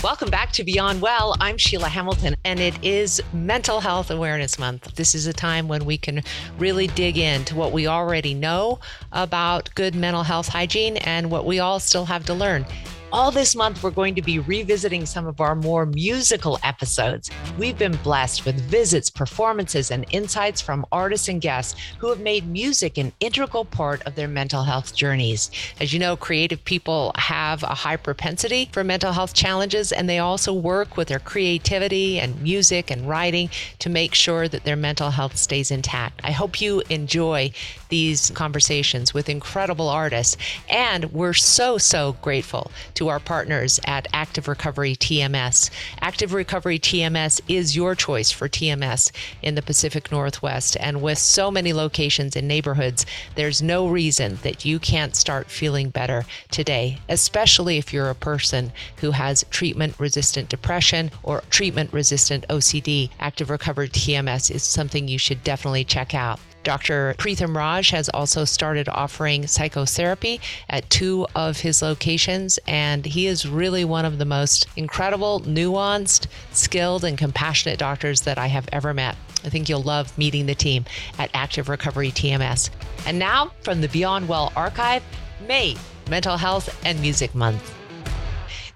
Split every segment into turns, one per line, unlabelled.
Welcome back to Beyond Well. I'm Sheila Hamilton, and it is Mental Health Awareness Month. This is a time when we can really dig into what we already know about good mental health hygiene and what we all still have to learn. All this month, we're going to be revisiting some of our more musical episodes. We've been blessed with visits, performances, and insights from artists and guests who have made music an integral part of their mental health journeys. As you know, creative people have a high propensity for mental health challenges, and they also work with their creativity and music and writing to make sure that their mental health stays intact. I hope you enjoy these conversations with incredible artists, and we're so, so grateful to our partners at Active Recovery TMS. Active Recovery TMS is your choice for TMS in the Pacific Northwest. And with so many locations in neighborhoods, there's no reason that you can't start feeling better today, especially if you're a person who has treatment resistant depression or treatment resistant OCD. Active Recovery TMS is something you should definitely check out. Dr. Preetham Raj has also started offering psychotherapy at two of his locations, and he is really one of the most incredible, nuanced, skilled, and compassionate doctors that I have ever met. I think you'll love meeting the team at Active Recovery TMS. And now, from the Beyond Well archive, May, Mental Health and Music Month.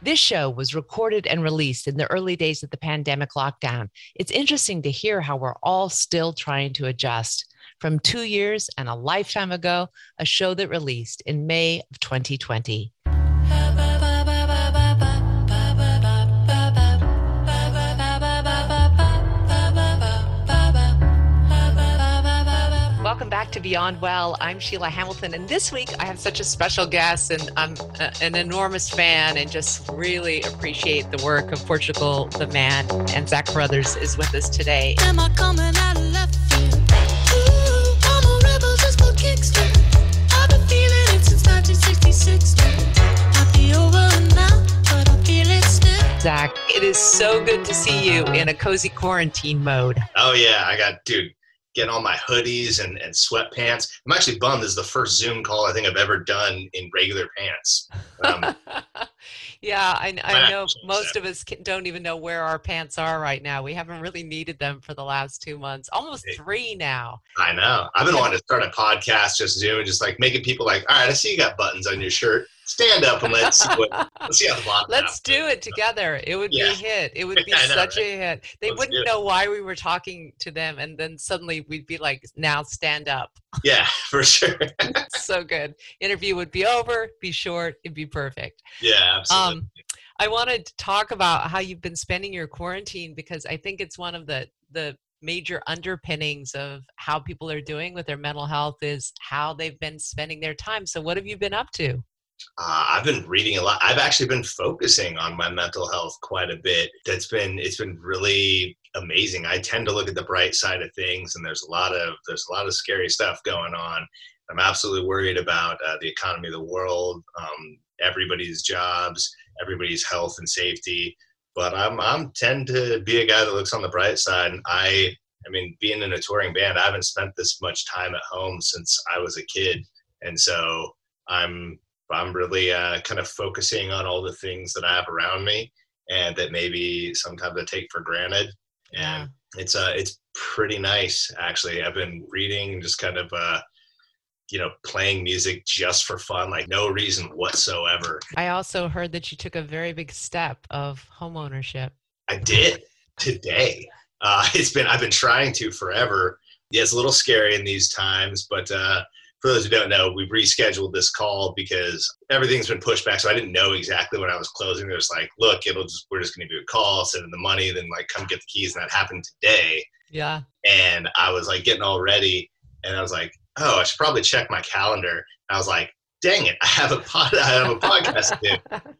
This show was recorded and released in the early days of the pandemic lockdown. It's interesting to hear how we're all still trying to adjust from two years and a lifetime ago, a show that released in May of 2020. Welcome back to Beyond Well. I'm Sheila Hamilton, and this week I have such a special guest, and I'm a, an enormous fan and just really appreciate the work of Portugal the Man. And Zach Carothers is with us today. Zach, it is so good to see you in a cozy quarantine mode.
Oh yeah, I got dude getting all my hoodies and, and sweatpants. I'm actually bummed. This is the first Zoom call I think I've ever done in regular pants. Um,
yeah, I, I know most of us don't even know where our pants are right now. We haven't really needed them for the last two months, almost three now.
I know. I've been wanting to start a podcast, just Zoom, just like making people like, all right, I see you got buttons on your shirt stand up and let's see what let's see how the bottom
let's do it together. It would yeah. be a hit. It would be know, such right? a hit. They let's wouldn't know why we were talking to them and then suddenly we'd be like now stand up.
Yeah for sure.
So good. Interview would be over be short it'd be perfect.
Yeah absolutely. Um,
i wanted to talk about how you've been spending your quarantine because i think it's one of the the major underpinnings of how people are doing with their mental health is how they've been spending their time. So what have you been up to
uh, I've been reading a lot. I've actually been focusing on my mental health quite a bit. That's been it's been really amazing. I tend to look at the bright side of things, and there's a lot of there's a lot of scary stuff going on. I'm absolutely worried about uh, the economy of the world, um, everybody's jobs, everybody's health and safety. But I'm I'm tend to be a guy that looks on the bright side. I I mean, being in a touring band, I haven't spent this much time at home since I was a kid, and so I'm I'm really uh, kind of focusing on all the things that I have around me and that maybe sometimes I take for granted. And yeah. it's uh, it's pretty nice actually. I've been reading, just kind of uh, you know, playing music just for fun, like no reason whatsoever.
I also heard that you took a very big step of home ownership.
I did today. Uh, it's been I've been trying to forever. Yeah, it's a little scary in these times, but uh, for those who don't know, we've rescheduled this call because everything's been pushed back. So I didn't know exactly when I was closing. It was like, look, it'll just we're just gonna do a call, send in the money, then like come get the keys. And that happened today.
Yeah.
And I was like getting all ready and I was like, oh, I should probably check my calendar. And I was like, dang it, I have a pod I have a podcast to do.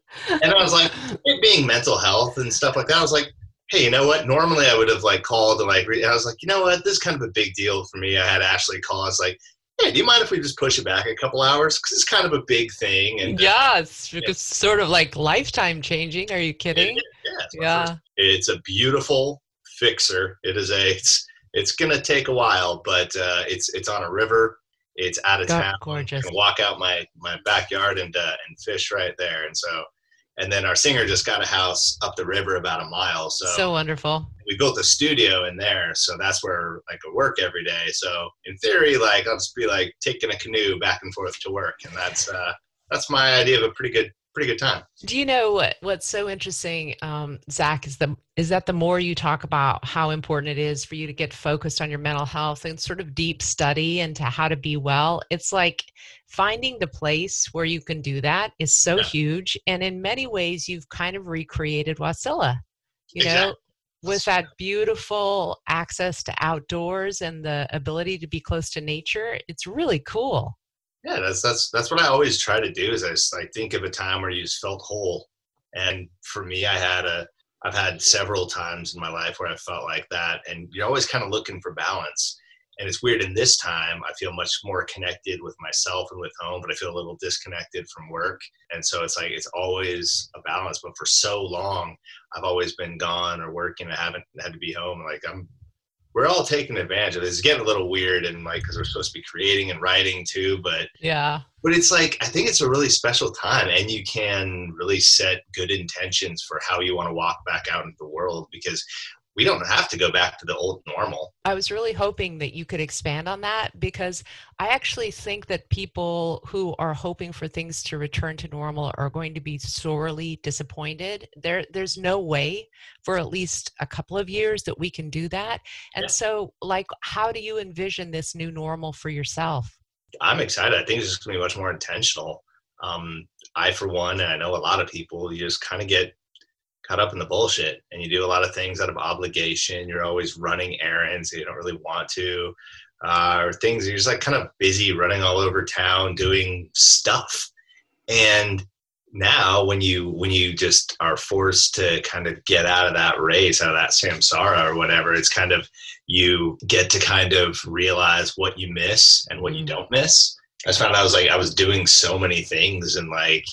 And I was like, it being mental health and stuff like that, I was like, hey, you know what? Normally I would have like called and like I was like, you know what? This is kind of a big deal for me. I had Ashley call. I was like, hey, do you mind if we just push it back a couple hours? Because it's kind of a big thing. And
uh, yeah, it's, yeah. sort of like lifetime changing. Are you kidding?
yeah, yeah. It's a beautiful fixer. It is a. It's it's gonna take a while, but uh, it's it's on a river. It's out of God, town.
Gorgeous.
I can walk out my my backyard and uh, and fish right there. And so and then our singer just got a house up the river about a mile. So
so wonderful.
We built a studio in there, so that's where like I work every day. So in theory, like I'll just be like taking a canoe back and forth to work, and that's uh, that's my idea of a pretty good pretty good time.
Do you know what what's so interesting, um, Zach? Is the is that the more you talk about how important it is for you to get focused on your mental health and sort of deep study into how to be well, it's like finding the place where you can do that is so yeah. huge. And in many ways, you've kind of recreated Wasilla. You exactly. know, with that beautiful access to outdoors and the ability to be close to nature, it's really cool.
Yeah, that's that's that's what I always try to do. Is I just think of a time where you just felt whole, and for me, I had a I've had several times in my life where I felt like that, and you're always kind of looking for balance. And it's weird in this time, I feel much more connected with myself and with home, but I feel a little disconnected from work. And so it's like, it's always a balance. But for so long, I've always been gone or working. I haven't had to be home. Like I'm we're all taking advantage of it. It's getting a little weird and like because we're supposed to be creating and writing too, but
yeah.
But it's like I think it's a really special time, and you can really set good intentions for how you want to walk back out into the world because we don't have to go back to the old normal.
I was really hoping that you could expand on that because I actually think that people who are hoping for things to return to normal are going to be sorely disappointed. There there's no way for at least a couple of years that we can do that. And yeah. so like how do you envision this new normal for yourself?
I'm excited. I think it's just going to be much more intentional. Um, I, for one, and I know a lot of people, you just kind of get caught up in the bullshit and you do a lot of things out of obligation. You're always running errands you don't really want to, uh, or things you're just like kind of busy running all over town doing stuff. And now when you when you just are forced to kind of get out of that race, out of that samsara or whatever, it's kind of you get to kind of realize what you miss and what you mm. don't miss. I found I was like I was doing so many things and like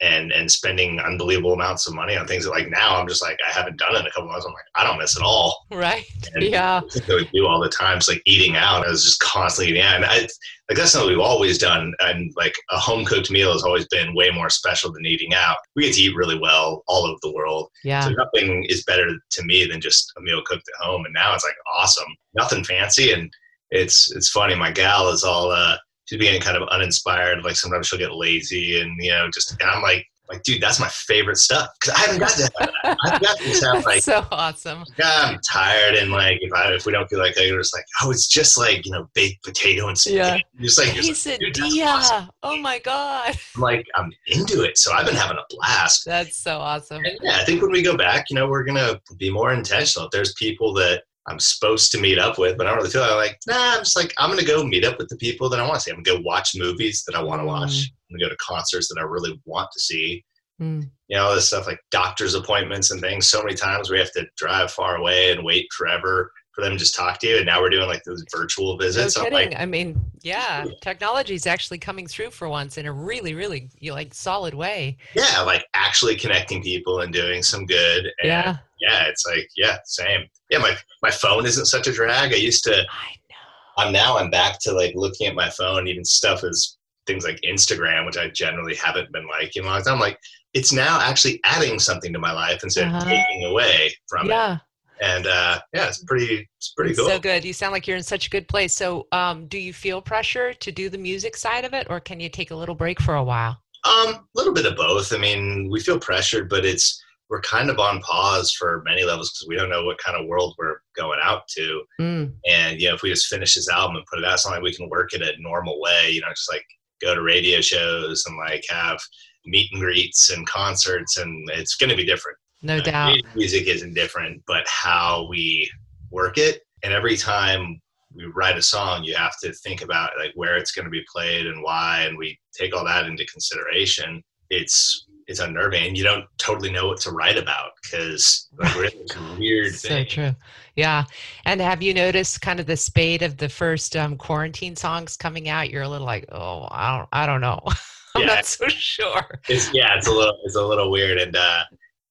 and and spending unbelievable amounts of money on things that like now I'm just like I haven't done it in a couple months. I'm like I don't miss it all.
Right.
And
yeah.
That we do all the time. It's like eating out. I was just constantly eating out, and I like that's something we've always done. And like a home cooked meal has always been way more special than eating out. We get to eat really well all over the world.
Yeah.
So nothing is better to me than just a meal cooked at home. And now it's like awesome. Nothing fancy, and it's it's funny. My gal is all. uh she's being kind of uninspired. Like sometimes she'll get lazy and, you know, just, and I'm like, like, dude, that's my favorite stuff because I haven't got that. I haven't got this stuff. Like,
so awesome.
Yeah, I'm tired, and like, if I if we don't feel like it, it's like, oh, it's just like you know, baked potato and spaghetti.
yeah,
just like, just like
awesome. Oh my god.
I'm like, I'm into it, so I've been having a blast.
That's so awesome.
And yeah, I think when we go back, you know, we're gonna be more intentional. If there's people that I'm supposed to meet up with, but I don't really feel like, nah, I'm just like, I'm going to go meet up with the people that I want to see. I'm going to go watch movies that I want to mm. watch. Mm. I'm going to go to concerts that I really want to see. Mm. You know, all this stuff like doctor's appointments and things. So many times we have to drive far away and wait forever for them to just talk to you. And now we're doing like those virtual visits.
No kidding. Like, I mean, yeah, technology is actually coming through for once in a really, really like solid way.
Yeah, like actually connecting people and doing some good. And
yeah.
Yeah, it's like, yeah, same yeah, my my phone isn't such a drag. I used to. I
know.
I'm now I'm back to like looking at my phone, even stuff as things like Instagram, which I generally haven't been liking a long time. I'm like it's now actually adding something to my life instead uh-huh. of taking away from
yeah.
it. And uh, yeah, it's pretty it's pretty cool.
So good. You sound like you're in such a good place. So um, do you feel pressure to do the music side of it, or can you take a little break for a while?
Um, a little bit of both. I mean, we feel pressured, but it's we're kind of on pause for many levels because we don't know what kind of world we're going out to. Mm. And you know, if we just finish this album and put it out, not like we can work it a normal way. You know, just like go to radio shows and like have meet and greets and concerts, and it's going to be different.
No doubt,
music isn't different, but how we work it. And every time we write a song, you have to think about like where it's going to be played and why, and we take all that into consideration. It's is unnerving and you don't totally know what to write about because like, we're in this weird
so
thing.
true. Yeah. And have you noticed kind of the spate of the first um, quarantine songs coming out? You're a little like oh i don't i don't know. I'm yeah. not so sure.
It's yeah it's a little it's a little weird and uh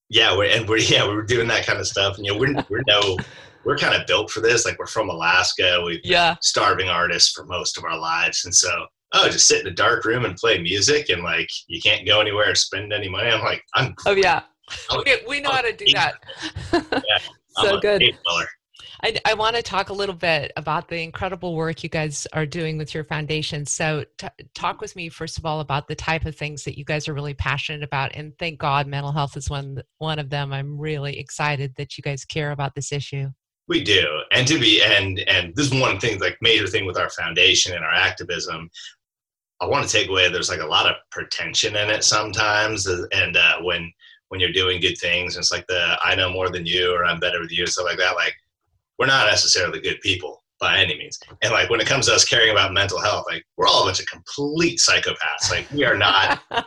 yeah we're and we're yeah we're doing that kind of stuff and you know we're we're no we're kind of built for this like we're from alaska we've
yeah.
starving artists for most of our lives and so oh, just sit in a dark room and play music and like you can't go anywhere or spend any money. I'm like, I'm.
Oh yeah, oh, we, we know how to do that. yeah, so good. I, I want to talk a little bit about the incredible work you guys are doing with your foundation. So, t- talk with me first of all about the type of things that you guys are really passionate about, and thank God, mental health is one one of them. I'm really excited that you guys care about this issue.
We do, and to be and and this is one thing, like major thing with our foundation and our activism. I want to take away. There's like a lot of pretension in it sometimes, and uh, when when you're doing good things, it's like the I know more than you or I'm better with you, and stuff like that. Like we're not necessarily good people by any means. And like when it comes to us caring about mental health, like we're all a bunch of complete psychopaths. Like we are not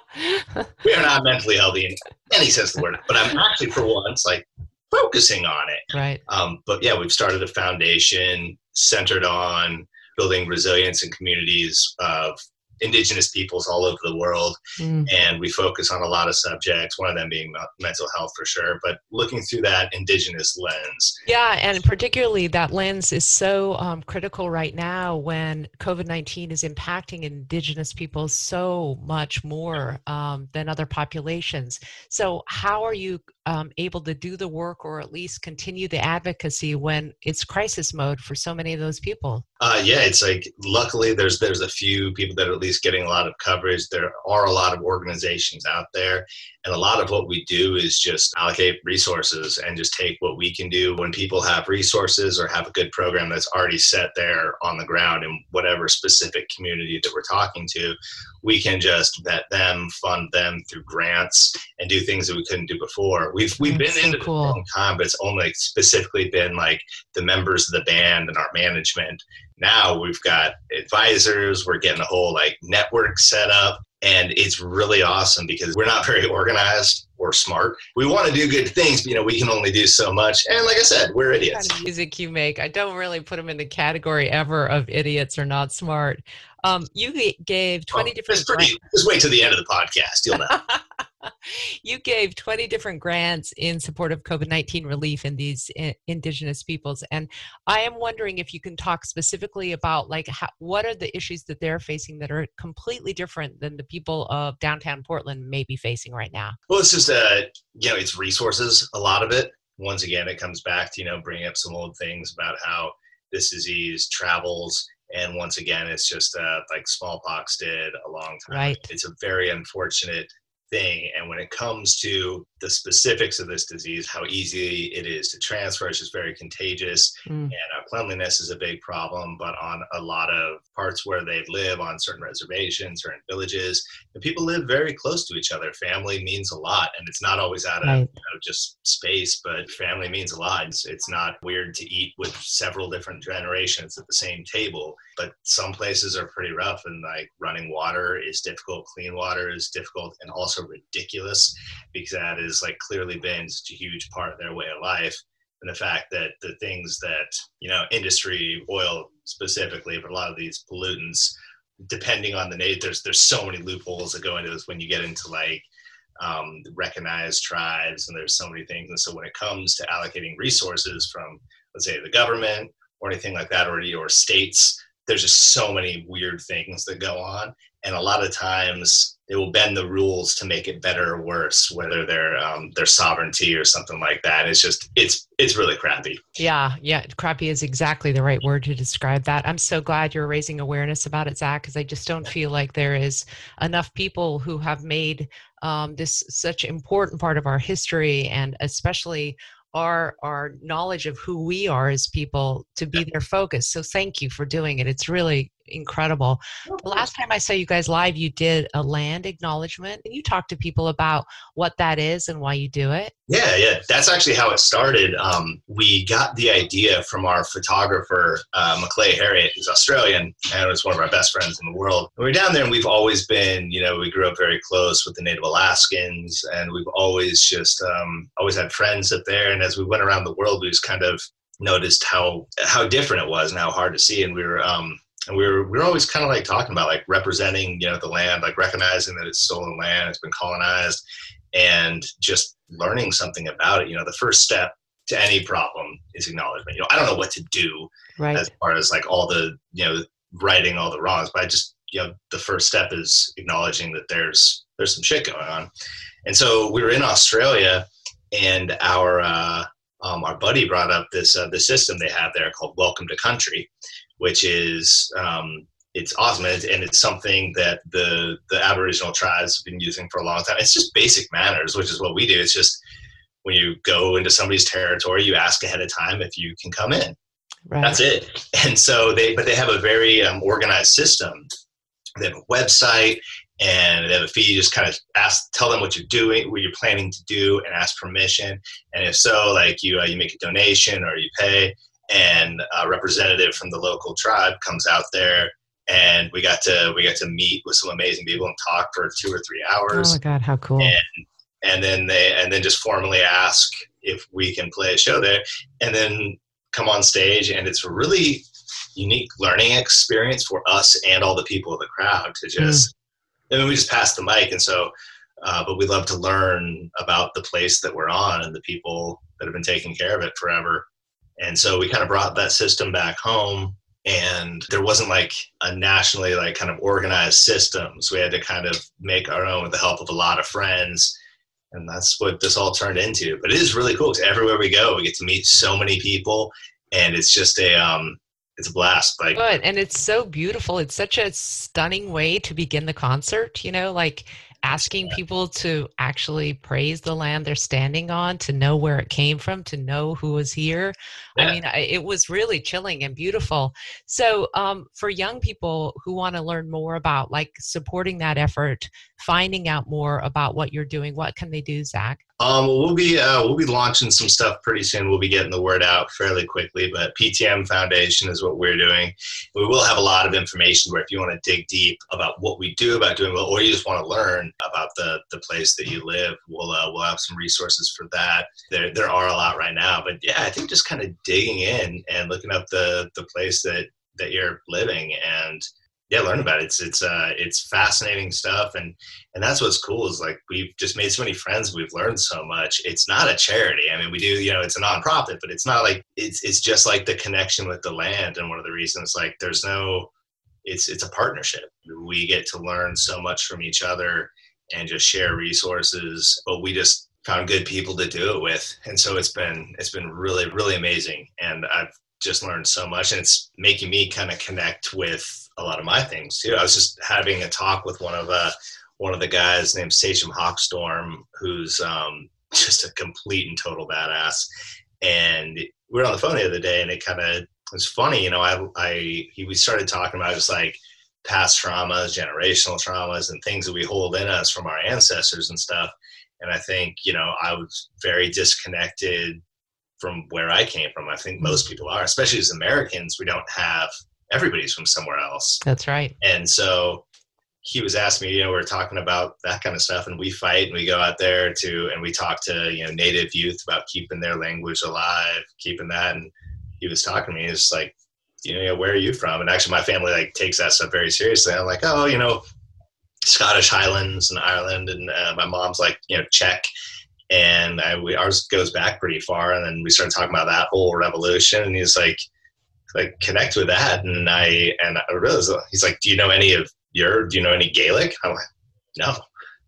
we are not mentally healthy in any sense of the word. But I'm actually for once like focusing on it.
Right.
Um, but yeah, we've started a foundation centered on building resilience in communities of indigenous peoples all over the world mm. and we focus on a lot of subjects one of them being mental health for sure but looking through that indigenous lens
yeah and particularly that lens is so um, critical right now when covid-19 is impacting indigenous people so much more um, than other populations so how are you um, able to do the work or at least continue the advocacy when it's crisis mode for so many of those people?
Uh, yeah, it's like luckily there's there's a few people that are at least getting a lot of coverage. There are a lot of organizations out there, and a lot of what we do is just allocate resources and just take what we can do when people have resources or have a good program that's already set there on the ground in whatever specific community that we're talking to. We can just vet them, fund them through grants, and do things that we couldn't do before. We've we've that's been so into cool. a long time, but it's only specifically been like the members of the band and our management. Now we've got advisors. We're getting a whole like network set up and it's really awesome because we're not very organized or smart. We want to do good things, but you know, we can only do so much. And like I said, we're idiots.
Kind of music you make. I don't really put them in the category ever of idiots or not smart. Um, you gave 20 different.
Pretty, just wait till the end of the podcast. You'll know.
you gave 20 different grants in support of COVID 19 relief in these indigenous peoples. And I am wondering if you can talk specifically about like how, what are the issues that they're facing that are completely different than the people of downtown Portland may be facing right now?
Well, it's just, uh, you know, it's resources, a lot of it. Once again, it comes back to, you know, bringing up some old things about how this disease travels and once again it's just uh, like smallpox did a long time
right.
it's a very unfortunate thing. And when it comes to the specifics of this disease, how easy it is to transfer, it's just very contagious. Mm. And uh, cleanliness is a big problem. But on a lot of parts where they live, on certain reservations or in villages, the people live very close to each other. Family means a lot, and it's not always out of right. you know, just space, but family means a lot. It's, it's not weird to eat with several different generations at the same table. But some places are pretty rough, and like running water is difficult, clean water is difficult, and also ridiculous because that is like clearly been such a huge part of their way of life. And the fact that the things that you know industry oil specifically but a lot of these pollutants depending on the nature there's there's so many loopholes that go into this when you get into like um, recognized tribes and there's so many things. And so when it comes to allocating resources from let's say the government or anything like that or your states there's just so many weird things that go on and a lot of times they will bend the rules to make it better or worse, whether they're um, their sovereignty or something like that. It's just it's it's really crappy.
Yeah, yeah, crappy is exactly the right word to describe that. I'm so glad you're raising awareness about it, Zach, because I just don't feel like there is enough people who have made um, this such important part of our history, and especially our our knowledge of who we are as people to be their focus. So thank you for doing it. It's really incredible. The last time I saw you guys live, you did a land acknowledgement and you talked to people about what that is and why you do it.
Yeah, yeah. That's actually how it started. Um, we got the idea from our photographer, uh, Maclay Heriot, who's Australian and was one of our best friends in the world. And we're down there and we've always been, you know, we grew up very close with the Native Alaskans and we've always just, um, always had friends up there. And as we went around the world, we just kind of noticed how how different it was and how hard to see and we were um and we were we were always kind of like talking about like representing you know the land like recognizing that it's stolen land it's been colonized and just learning something about it. You know the first step to any problem is acknowledgement. You know i don't know what to do
right.
as far as like all the you know righting all the wrongs but i just you know the first step is acknowledging that there's there's some shit going on. And so we were in australia and our uh, um, our buddy brought up this uh, the system they have there called welcome to country which is um, it's awesome and it's, and it's something that the the aboriginal tribes have been using for a long time it's just basic manners which is what we do it's just when you go into somebody's territory you ask ahead of time if you can come in Right. That's it. And so they, but they have a very um, organized system. They have a website and they have a fee. You just kind of ask, tell them what you're doing, what you're planning to do, and ask permission. And if so, like you, uh, you make a donation or you pay, and a representative from the local tribe comes out there, and we got to we got to meet with some amazing people and talk for two or three hours.
Oh my god, how cool!
And and then they and then just formally ask if we can play a show there, and then come on stage, and it's a really unique learning experience for us and all the people in the crowd to just. Mm. I mean, we just pass the mic, and so, uh, but we love to learn about the place that we're on and the people that have been taking care of it forever. And so we kind of brought that system back home and there wasn't like a nationally like kind of organized system so we had to kind of make our own with the help of a lot of friends and that's what this all turned into. But it is really cool because everywhere we go, we get to meet so many people, and it's just a um, it's a blast. Like
good, and it's so beautiful. It's such a stunning way to begin the concert. You know, like asking people to actually praise the land they're standing on, to know where it came from, to know who was here. Yeah. I mean, it was really chilling and beautiful. So, um, for young people who want to learn more about like supporting that effort, finding out more about what you're doing, what can they do, Zach?
Um, we'll be uh, we'll be launching some stuff pretty soon. We'll be getting the word out fairly quickly. But PTM Foundation is what we're doing. We will have a lot of information where if you want to dig deep about what we do, about doing well, or you just want to learn about the the place that you live, we'll uh, we'll have some resources for that. There there are a lot right now, but yeah, I think just kind of digging in and looking up the the place that that you're living and yeah, learn about it. It's it's uh it's fascinating stuff and and that's what's cool is like we've just made so many friends, we've learned so much. It's not a charity. I mean we do, you know, it's a nonprofit, but it's not like it's it's just like the connection with the land and one of the reasons like there's no it's it's a partnership. We get to learn so much from each other and just share resources, but we just found good people to do it with. And so it's been it's been really, really amazing. And I've just learned so much and it's making me kind of connect with a lot of my things too. I was just having a talk with one of uh, one of the guys named Sachem Hawkstorm, who's um, just a complete and total badass. And we were on the phone the other day, and it kind of was funny. You know, I, I he, we started talking about just like past traumas, generational traumas, and things that we hold in us from our ancestors and stuff. And I think you know I was very disconnected from where I came from. I think most people are, especially as Americans. We don't have everybody's from somewhere else.
That's right.
And so he was asking me, you know, we are talking about that kind of stuff and we fight and we go out there to, and we talk to, you know, native youth about keeping their language alive, keeping that. And he was talking to me, he's like, you know, where are you from? And actually my family like takes that stuff very seriously. I'm like, oh, you know, Scottish Highlands and Ireland. And uh, my mom's like, you know, Czech. And I, we, ours goes back pretty far. And then we started talking about that whole revolution. And he's like, like connect with that. And I and I realized oh, he's like, "Do you know any of your? Do you know any Gaelic?" I'm like, "No."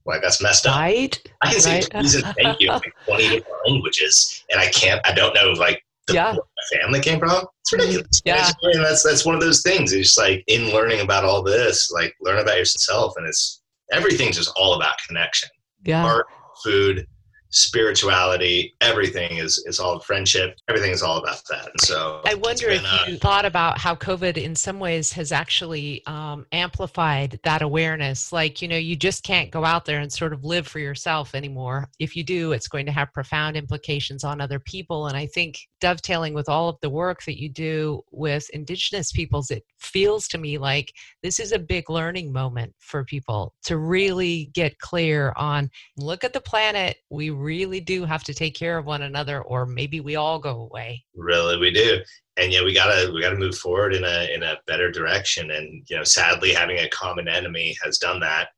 Like that's messed up.
Right.
I can say please and thank you in like 20 different languages, and I can't. I don't know like the
yeah.
my family came from. It's ridiculous.
Yeah.
And that's that's one of those things. It's just like in learning about all this, like learn about yourself, and it's everything's just all about connection.
Yeah.
Art, food, spirituality, everything is is all friendship. Everything is all about that. And so
I wonder been, if you uh, thought about how COVID, in some ways, has actually um, amplified that awareness. Like you know, you just can't go out there and sort of live for yourself anymore. If you do, it's going to have profound implications on other people. And I think dovetailing with all of the work that you do with Indigenous peoples, it feels to me like this is a big learning moment for people to really get clear on look at the planet. We really do have to take care of one another, or maybe we all go away.
Really, we do. And yeah, we gotta we gotta move forward in a in a better direction. And you know, sadly, having a common enemy has done that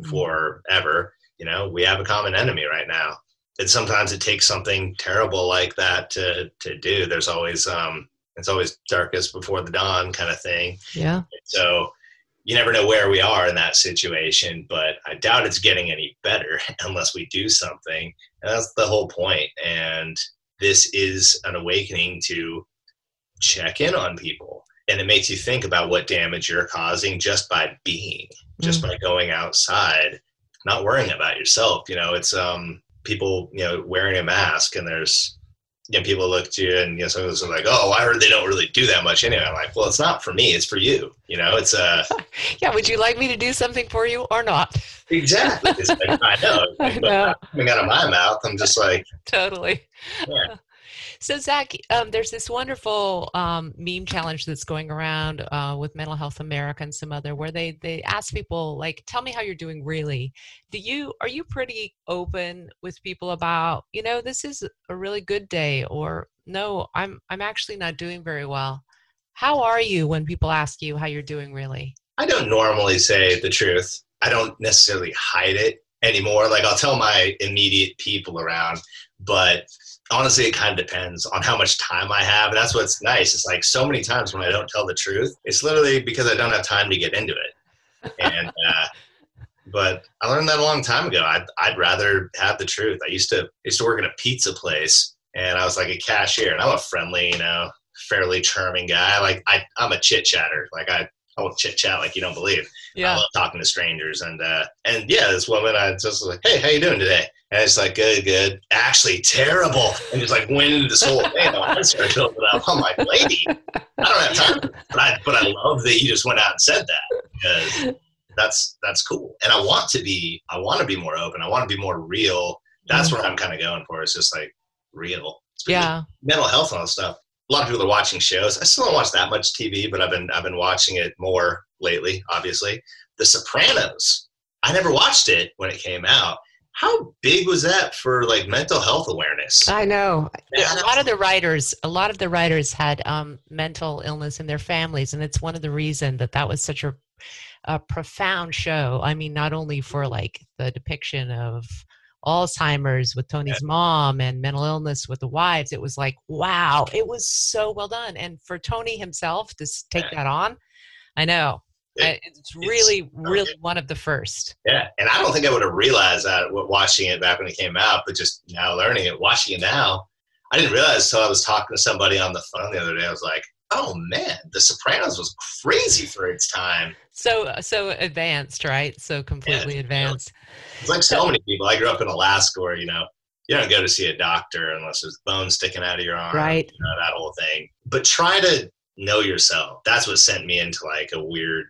mm-hmm. forever. You know, we have a common enemy right now. And sometimes it takes something terrible like that to to do. There's always um it's always darkest before the dawn kind of thing.
Yeah.
So you never know where we are in that situation, but I doubt it's getting any better unless we do something. And that's the whole point. And this is an awakening to check in on people. And it makes you think about what damage you're causing just by being, just mm-hmm. by going outside, not worrying about yourself. You know, it's um people, you know, wearing a mask and there's you know, people look at you and you know, some of us are like, "Oh, I heard they don't really do that much anyway." I'm like, "Well, it's not for me; it's for you." You know, it's uh
yeah. Would you like me to do something for you or not?
Exactly. Like, I know. I know. Coming out of my mouth, I'm just like
totally. Yeah. So, Zach, um, there's this wonderful um, meme challenge that's going around uh, with Mental Health America and some other, where they they ask people like, "Tell me how you're doing, really." Do you are you pretty open with people about, you know, this is a really good day, or no, I'm I'm actually not doing very well. How are you when people ask you how you're doing, really?
I don't normally say the truth. I don't necessarily hide it anymore. Like I'll tell my immediate people around, but honestly it kind of depends on how much time i have. And that's what's nice. It's like so many times when i don't tell the truth it's literally because i don't have time to get into it. And uh, but i learned that a long time ago. I'd, I'd rather have the truth. I used to used to work at a pizza place and i was like a cashier and i'm a friendly you know fairly charming guy. Like I, i'm a chit chatter like i I will chit chat like you don't believe. Yeah. I love talking to strangers, and uh, and yeah, this woman I just was like, hey, how you doing today? And it's like, good, good. Actually, terrible. And just like went into this whole thing. I started building up. I'm like, lady, I don't have time. But I, but I love that you just went out and said that because that's that's cool. And I want to be, I want to be more open. I want to be more real. That's mm-hmm. what I'm kind of going for. It's just like real.
Yeah.
Mental health and all stuff. A lot of people are watching shows. I still don't watch that much TV, but I've been I've been watching it more lately. Obviously, The Sopranos. I never watched it when it came out how big was that for like mental health awareness
i know a lot of the writers a lot of the writers had um, mental illness in their families and it's one of the reasons that that was such a, a profound show i mean not only for like the depiction of alzheimer's with tony's yeah. mom and mental illness with the wives it was like wow it was so well done and for tony himself to take yeah. that on i know it, it's really, it's, really one of the first.
Yeah, and I don't think I would have realized that watching it back when it came out, but just now learning it, watching it now, I didn't realize until I was talking to somebody on the phone the other day. I was like, "Oh man, The Sopranos was crazy for its time."
So, so advanced, right? So completely yeah, advanced. You
know, it's like so many people. I grew up in Alaska, where you know you don't go to see a doctor unless there's bones sticking out of your arm,
right?
You know, that whole thing. But try to know yourself. That's what sent me into like a weird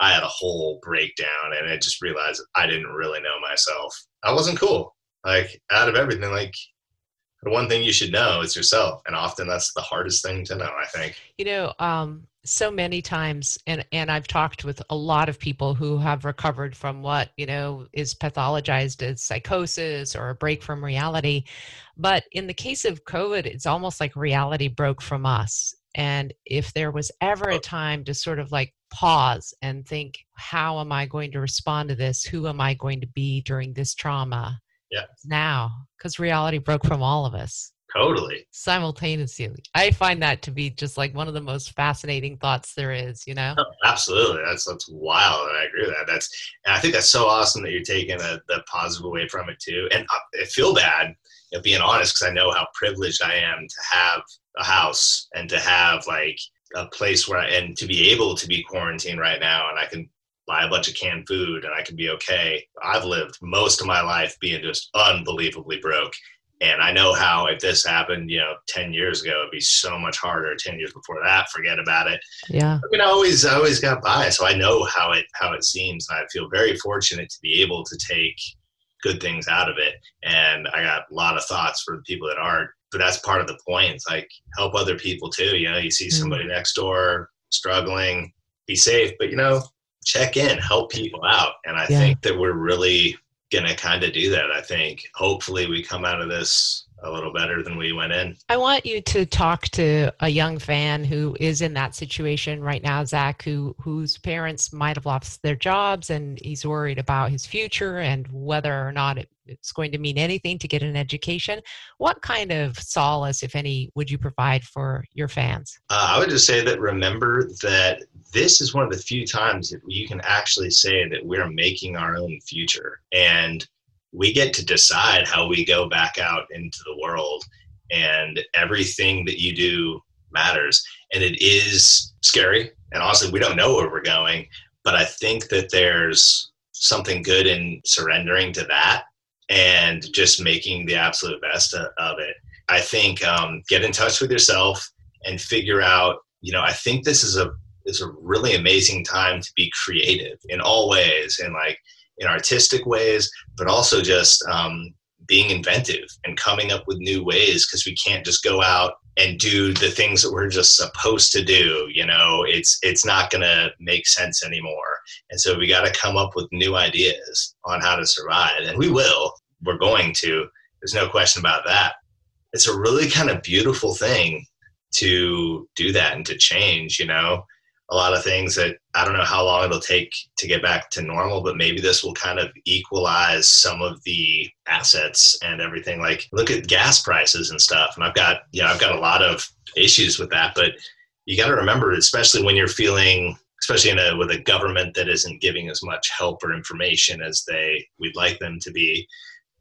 I had a whole breakdown and I just realized I didn't really know myself. I wasn't cool. Like out of everything, like the one thing you should know is yourself. And often that's the hardest thing to know, I think.
You know, um, so many times and and I've talked with a lot of people who have recovered from what, you know, is pathologized as psychosis or a break from reality. But in the case of COVID, it's almost like reality broke from us. And if there was ever a time to sort of like pause and think, how am I going to respond to this? Who am I going to be during this trauma?
Yeah.
Now, because reality broke from all of us.
Totally.
Simultaneously. I find that to be just like one of the most fascinating thoughts there is, you know?
Oh, absolutely. That's that's wild. and I agree with that. That's and I think that's so awesome that you're taking a, the positive away from it too. And I, I feel bad, you know, being honest, because I know how privileged I am to have a house and to have like a place where I, and to be able to be quarantined right now and I can buy a bunch of canned food and I can be okay. I've lived most of my life being just unbelievably broke. And I know how if this happened, you know, 10 years ago, it'd be so much harder. 10 years before that, forget about it.
Yeah. I
mean, I always, I always got by. So I know how it, how it seems. And I feel very fortunate to be able to take good things out of it. And I got a lot of thoughts for the people that aren't but that's part of the point. It's like help other people too. You know, you see mm-hmm. somebody mm-hmm. next door struggling, be safe, but you know, check in, help people out. And I yeah. think that we're really gonna kind of do that. I think hopefully we come out of this a little better than we went in.
I want you to talk to a young fan who is in that situation right now, Zach, who whose parents might have lost their jobs and he's worried about his future and whether or not it, it's going to mean anything to get an education. What kind of solace, if any, would you provide for your fans?
Uh, I would just say that remember that this is one of the few times that you can actually say that we're making our own future. And we get to decide how we go back out into the world and everything that you do matters. And it is scary and honestly we don't know where we're going but i think that there's something good in surrendering to that and just making the absolute best of it. I think um, get in touch with yourself and figure out you know i think this is a is a really amazing time to be creative in all ways and like in artistic ways, but also just um, being inventive and coming up with new ways because we can't just go out and do the things that we're just supposed to do you know? It's it's not going to make sense anymore. And so we got to come up with new ideas on how to survive and we will. We're going to. There's no question about that. It's a really kind of beautiful thing to do that and to change you know a lot of things that I don't know how long it'll take to get back to normal, but maybe this will kind of equalize some of the assets and everything. Like look at gas prices and stuff. And I've got, you know, I've got a lot of issues with that, but you got to remember, especially when you're feeling, especially in a, with a government that isn't giving as much help or information as they we'd like them to be,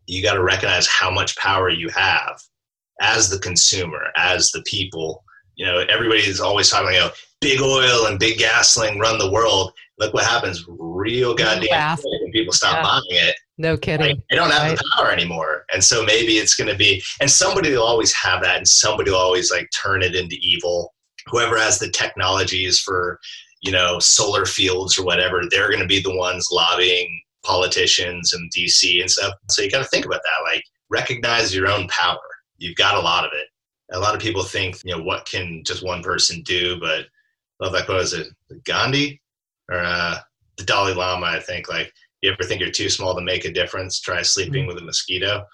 you got to recognize how much power you have as the consumer, as the people you know, everybody's always talking, know, big oil and big gasoline run the world. Look what happens real goddamn quick when people stop yeah. buying it.
No kidding.
Like, they don't have right. the power anymore. And so maybe it's going to be, and somebody will always have that and somebody will always like turn it into evil. Whoever has the technologies for, you know, solar fields or whatever, they're going to be the ones lobbying politicians and DC and stuff. So you got to think about that. Like recognize your own power. You've got a lot of it a lot of people think, you know, what can just one person do? But I love that quote. Is it Gandhi or uh, the Dalai Lama? I think like you ever think you're too small to make a difference? Try sleeping mm. with a mosquito.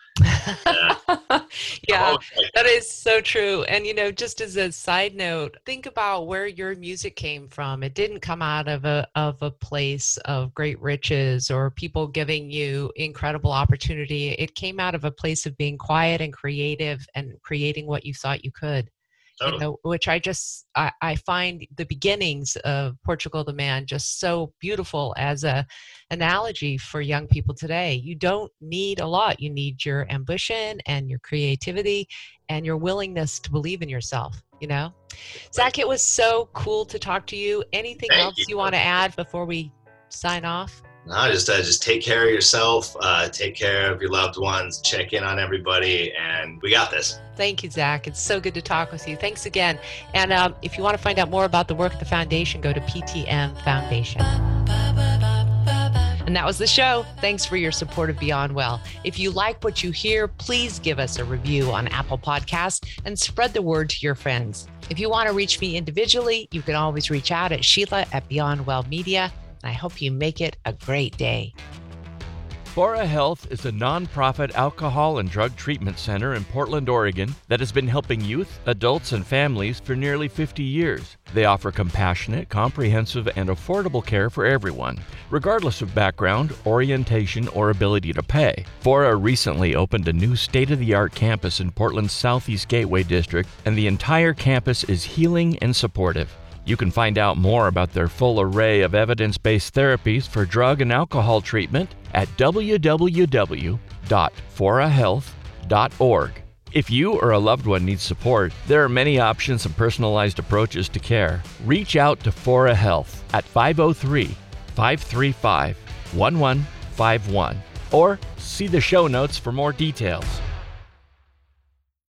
Uh, yeah, that is so true. And, you know, just as a side note, think about where your music came from. It didn't come out of a, of a place of great riches or people giving you incredible opportunity. It came out of a place of being quiet and creative and creating what you thought you could. Totally. You know, which I just I, I find the beginnings of Portugal the Man just so beautiful as a analogy for young people today. You don't need a lot. You need your ambition and your creativity and your willingness to believe in yourself. You know, Zach, it was so cool to talk to you. Anything Thank else you, you want to add before we sign off?
No, just uh, just take care of yourself, uh, take care of your loved ones, check in on everybody, and we got this.
Thank you, Zach. It's so good to talk with you. Thanks again. And um, if you want to find out more about the work of the foundation, go to PTM Foundation. And that was the show. Thanks for your support of Beyond Well. If you like what you hear, please give us a review on Apple Podcasts and spread the word to your friends. If you want to reach me individually, you can always reach out at Sheila at Beyond Well Media. I hope you make it a great day.
Fora Health is a nonprofit alcohol and drug treatment center in Portland, Oregon that has been helping youth, adults, and families for nearly 50 years. They offer compassionate, comprehensive, and affordable care for everyone, regardless of background, orientation, or ability to pay. Fora recently opened a new state of the art campus in Portland's Southeast Gateway District, and the entire campus is healing and supportive. You can find out more about their full array of evidence based therapies for drug and alcohol treatment at www.forahealth.org. If you or a loved one needs support, there are many options and personalized approaches to care. Reach out to Fora Health at 503 535 1151 or see the show notes for more details.